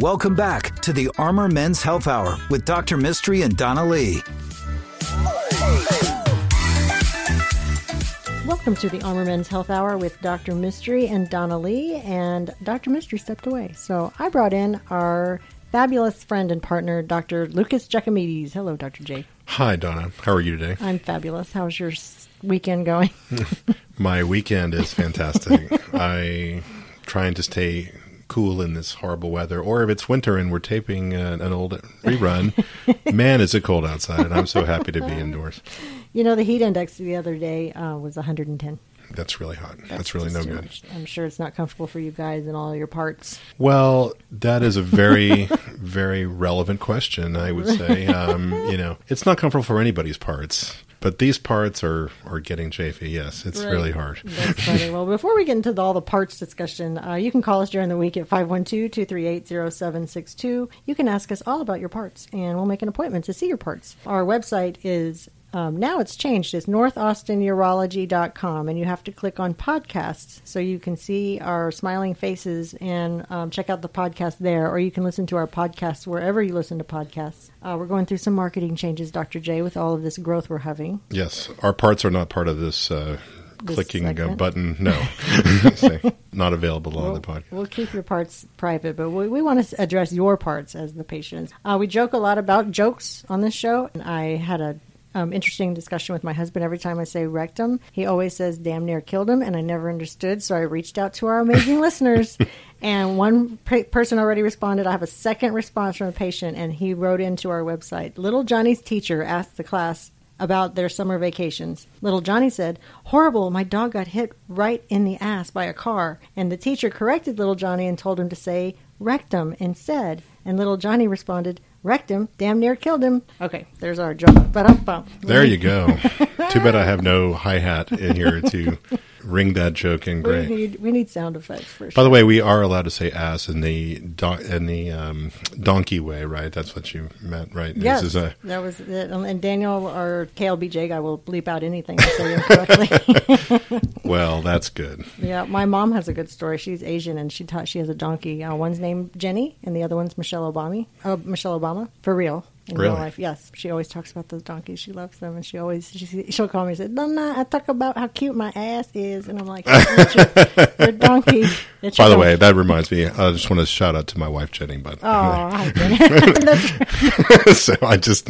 Welcome back to the Armor Men's Health Hour with Dr. Mystery and Donna Lee. Welcome to the Armor Men's Health Hour with Dr. Mystery and Donna Lee. And Dr. Mystery stepped away. So I brought in our fabulous friend and partner, Dr. Lucas Jacomides. Hello, Dr. J. Hi, Donna. How are you today? I'm fabulous. How's your weekend going? My weekend is fantastic. I trying to stay cool in this horrible weather, or if it's winter and we're taping uh, an old rerun, man, is it cold outside, and I'm so happy to be indoors. you know, the heat index the other day uh, was 110. That's really hot. That's, really no too good. I'm sure it's not comfortable for you guys and all your parts. Well, that is a very, very relevant question. I would say, um, you know, it's not comfortable for anybody's parts, but these parts are are getting chafy. Yes, it's Right. really hard. That's funny. Well, before we get into the, all the parts discussion, uh, you can call us during the week at 512-238-0762. You can ask us all about your parts, and we'll make an appointment to see your parts. Our website is, um, now it's changed. It's northaustinurology.com, and you have to click on podcasts so you can see our smiling faces and um, check out the podcast there, or you can listen to our podcasts wherever you listen to podcasts. Uh, we're going through some marketing changes, Dr. J, with all of this growth we're having. Yes, our parts are not part of this. Uh, This clicking uh, segment? button, no, not available on We'll, the podcast. we'll keep your parts private, but we, we want to address your parts as the patients. Uh, we joke a lot about jokes on this show, and I had a um, interesting discussion with my husband every time I say rectum. He always says damn near killed him, and I never understood, so I reached out to our amazing listeners. And one pe- person already responded. I have a second response from a patient, and he wrote into our website Little Johnny's teacher asked the class about their summer vacations. Little Johnny said, Horrible, my dog got hit right in the ass by a car. And the teacher corrected Little Johnny and told him to say rectum instead. And Little Johnny responded, Rectum, damn near killed him. Okay, there's our joke. But There you go. Too bad I have no hi hat in here to ring that joke in. We Great. need, we need sound effects for sure. By sure. the way, we are allowed to say ass in the don- in the um, donkey way, right? That's what you meant, right? Yes, This is a that was it. Um, And Daniel, our KLBJ guy, will bleep out anything I say incorrectly. well, that's good. Yeah, my mom has a good story. She's Asian and she taught she has a donkey. Uh, one's named Jenny and the other one's Michelle Obama. Uh, Michelle Obama for real. In Really? real life, yes. She always talks about those donkeys. She loves them, and she always she, she'll call me and say, "Nana, I talk about how cute my ass is," and I'm like, "It's your, your donkey." It's By your the way, that reminds me. I just want to shout out to my wife Jenny, but oh. That's- so I just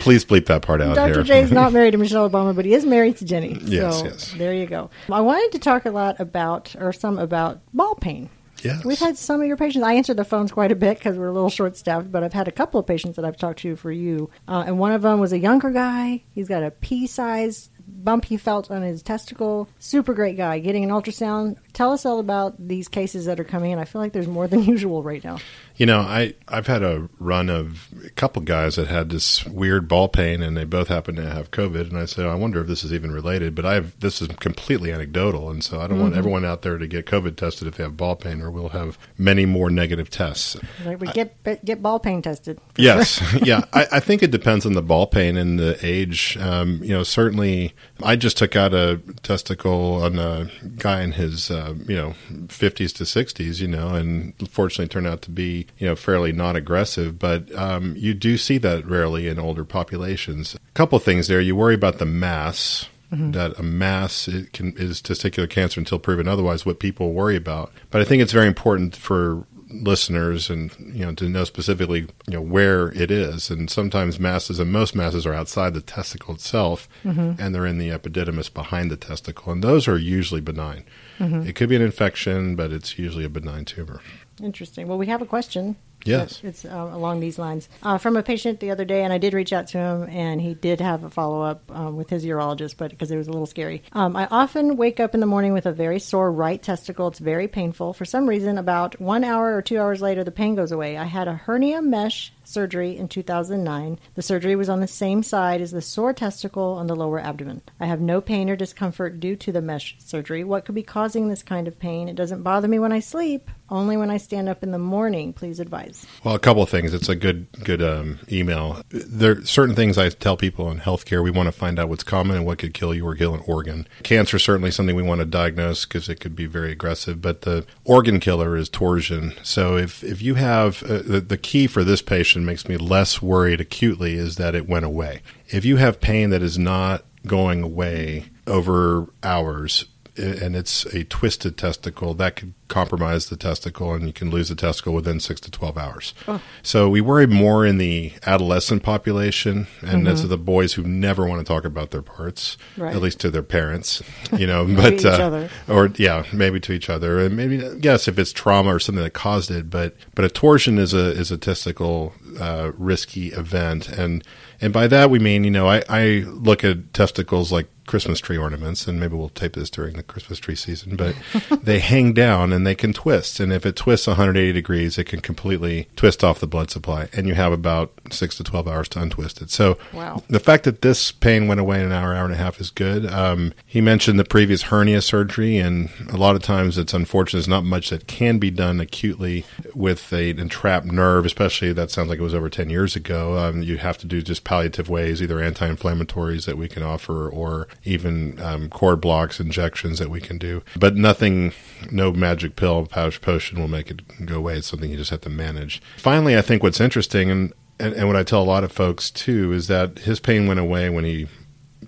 please bleep that part out Dr. here. J is not married to Michelle Obama, but he is married to Jenny. Yes, so yes. there you go. I wanted to talk a lot about, or some about ball pain. Yes. We've had some of your patients. I answered the phones quite a bit because we're a little short staffed, but I've had a couple of patients that I've talked to for you. Uh, and one of them was a younger guy. He's got a pea sized bump he felt on his testicle. Super great guy. Getting an ultrasound. Tell us all about these cases that are coming in. I feel like there's more than usual right now. You know, I I've had a run of a couple guys that had this weird ball pain, and they both happened to have COVID. And I said, I wonder if this is even related. But I've this is completely anecdotal, and so I don't Mm-hmm. want everyone out there to get COVID tested if they have ball pain, or we'll have many more negative tests. Like we get get ball pain tested. Yes, yeah. I, I think it depends on the ball pain and the age. Um, you know, certainly, I just took out a testicle on a guy in his, uh, you know, fifties to sixties. You know, and fortunately turned out to be, you know, fairly non-aggressive. But um, you do see that rarely in older populations. A couple of things there. You worry about the mass. That a mass it can, is testicular cancer until proven otherwise. What people worry about, but I think it's very important for listeners and you know to know specifically you know where it is. And sometimes masses and most masses are outside the testicle itself mm-hmm. and they're in the epididymis behind the testicle. And those are usually benign. Mm-hmm. It could be an infection but it's usually a benign tumor. Interesting. Well, we have a question. Yes. It's uh, along these lines uh, from a patient the other day, and I did reach out to him, and he did have a follow up um, with his urologist, but because it was a little scary. Um, I often wake up in the morning with a very sore right testicle. It's very painful. For some reason, about one hour or two hours later, the pain goes away. I had a hernia mesh surgery in 2009. The surgery was on the same side as the sore testicle on the lower abdomen. I have no pain or discomfort due to the mesh surgery. What could be causing this kind of pain? It doesn't bother me when I sleep, only when I stand up in the morning. Please advise. Well, a couple of things. It's a good good um, email. There are certain things I tell people in healthcare. We want to find out what's common and what could kill you or kill an organ. Cancer is certainly something we want to diagnose because it could be very aggressive. But the organ killer is torsion. So if if you have uh, the, the key for this patient makes me less worried acutely is that it went away. If you have pain that is not going away over hours and it's a twisted testicle, that could compromise the testicle and you can lose the testicle within six to 12 hours. Oh. So we worry more in the adolescent population, and mm-hmm. that's the boys who never want to talk about their parts, right. at least to their parents, you know, but, uh, or yeah, maybe to each other. And maybe, yes, if it's trauma or something that caused it, but, but a torsion is a, is a testicle, uh, risky event. And, and by that we mean, you know, I, I look at testicles like Christmas tree ornaments, and maybe we'll tape this during the Christmas tree season, but they hang down and they can twist. And if it twists 180 degrees, it can completely twist off the blood supply, and you have about six to 12 hours to untwist it. So wow. the fact that this pain went away in an hour, hour and a half is good. Um, he mentioned the previous hernia surgery, and a lot of times it's unfortunate. There's not much that can be done acutely with a entrapped nerve, especially that sounds like it was over 10 years ago. Um, you have to do just palliative ways, either anti inflammatories that we can offer or even um, cord blocks, injections that we can do. But nothing, no magic pill, pouch potion will make it go away. It's something you just have to manage. Finally, I think what's interesting, and, and, and what I tell a lot of folks too, is that his pain went away when he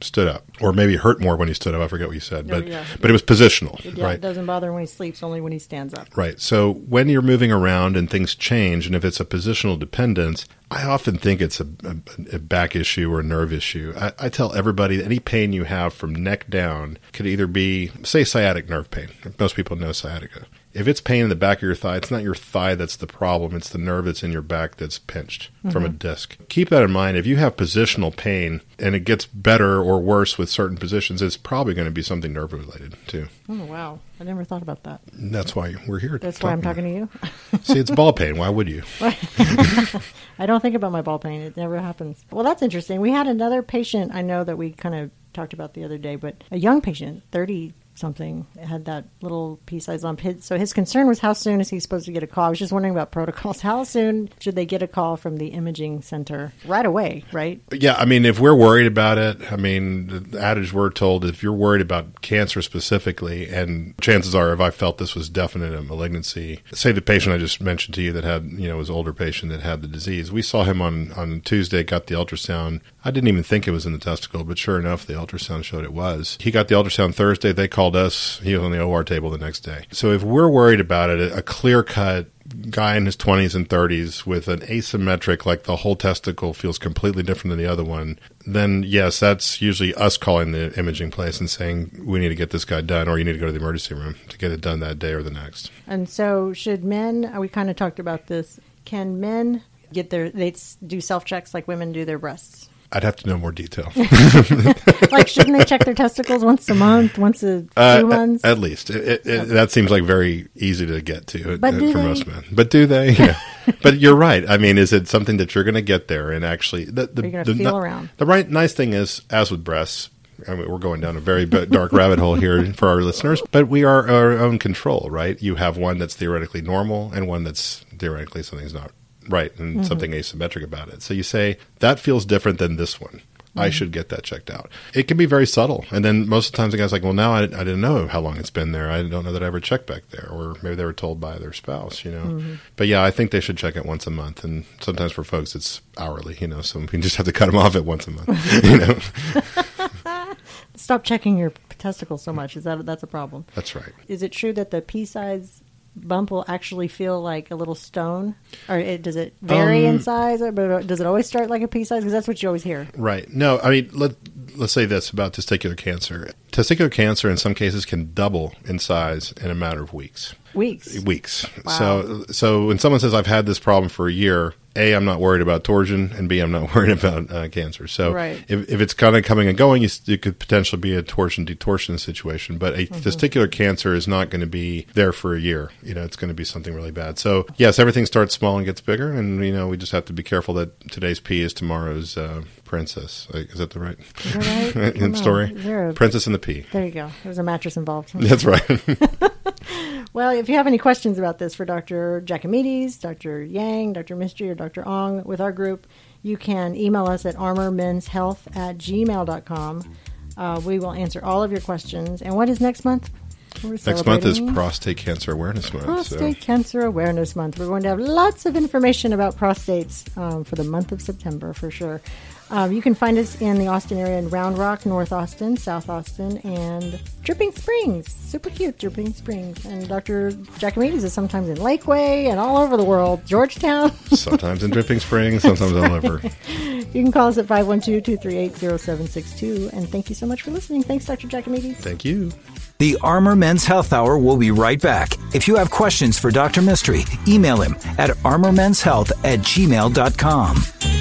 stood up, or maybe hurt more when he stood up. I forget what you said, oh, but yeah. but it was positional, yeah, right? It doesn't bother him when he sleeps, only when he stands up. Right. So when you're moving around and things change, and if it's a positional dependence, I often think it's a, a, a back issue or a nerve issue. I, I, tell everybody any pain you have from neck down could either be, say, sciatic nerve pain. Most people know sciatica. If it's pain in the back of your thigh, it's not your thigh that's the problem. It's the nerve that's in your back that's pinched mm-hmm. from a mm-hmm. disc. Keep that in mind. If you have positional pain and it gets better or worse with certain positions, it's probably going to be something nerve related too. Oh, wow. I never thought about that. That's why we're here. That's why I'm talking to you. See, it's ball pain. Why would you? I don't think about my ball pain. It never happens. Well, that's interesting. We had another patient I know that we kind of talked about the other day, but a young patient, 30 something. Had that little pea-sized lump. His, so his concern was how soon is he supposed to get a call? I was just wondering about protocols. How soon should they get a call from the imaging center? Right away, right? Yeah, I mean, if we're worried about it, I mean, the adage we're told if you're worried about cancer specifically, and chances are, if I felt this was definite a malignancy, say the patient I just mentioned to you that had, you know, was older patient that had the disease. We saw him on on Tuesday, got the ultrasound. I didn't even think it was in the testicle, but sure enough, the ultrasound showed it was. He got the ultrasound Thursday. They called called us. He was on the OR table the next day. So if we're worried about it, a clear cut guy in his 20s and 30s with an asymmetric, like the whole testicle feels completely different than the other one, then yes, that's usually us calling the imaging place and saying, we need to get this guy done, or you need to go to the emergency room to get it done that day or the next. And so, should men, we kind of talked about this, can men get their, they do self checks like women do their breasts? I'd have to know more detail. like, shouldn't they check their testicles once a month, once a uh, few months? At, least. It, it, it, that seems like very easy to get to but uh, for they? most men. But do they? Yeah. but you're right. I mean, is it something that you're going to get there and actually the the, the, feel around. the right nice thing is, as with breasts, I mean, we're going down a very dark rabbit hole here for our listeners, but we are our own control, right? You have one that's theoretically normal and one that's theoretically something's not right and mm-hmm. something asymmetric about it. So you say that feels different than this one. Mm-hmm. I should get that checked out. It can be very subtle. And then most of the times the guy's like, well, now I, I, didn't know how long it's been there. I don't know that I ever checked back there. Or maybe they were told by their spouse, you know. Mm-hmm. But yeah, I think they should check it once a month. And sometimes for folks, it's hourly, you know, so we just have to cut them off at once a month, you know. Stop checking your testicles so much. Is that that's a problem? That's right. Is it true that the pea size bump will actually feel like a little stone, or it, does it vary um, in size? Or, but does it always start like a pea size? Because that's what you always hear. Right. No, I mean let let's say this about testicular cancer. Testicular cancer in some cases can double in size in a matter of weeks. Weeks. Weeks. Wow. So so when someone says I've had this problem for a year, a I'm not worried about torsion, and b I'm not worried about uh, cancer. So Right. if if it's kind of coming and going, it could potentially be a torsion detorsion situation. But a testicular cancer is not going to be there for a year. You know, it's going to be something really bad. So yes, everything starts small and gets bigger, and you know we just have to be careful that today's pea is tomorrow's uh, princess. Is that the right right? I don't know. story? Is there a- Princess and the pea. There you go. There's a mattress involved. That's right. Well, if you have any questions about this for Dr. Jacomides, Dr. Yang, Dr. Mystery, or Dr. Ong with our group, you can email us at armormenshealth at gmail.com. Uh, we will answer all of your questions. And what is next month? Next month is Prostate Cancer Awareness Month. Prostate so. Cancer Awareness Month. We're going to have lots of information about prostates um, for the month of September for sure. Um, you can find us in the Austin area in Round Rock, North Austin, South Austin, and Dripping Springs. Super cute, Dripping Springs. And Dr. Jacomides is sometimes in Lakeway and all over the world, Georgetown. sometimes in Dripping Springs, sometimes all over. you can call us at 512 238 0762. And thank you so much for listening. Thanks, Dr. Jacomides. Thank you. The Armor Men's Health Hour will be right back. If you have questions for Dr. Mystery, email him at armormenshealth at gmail.com.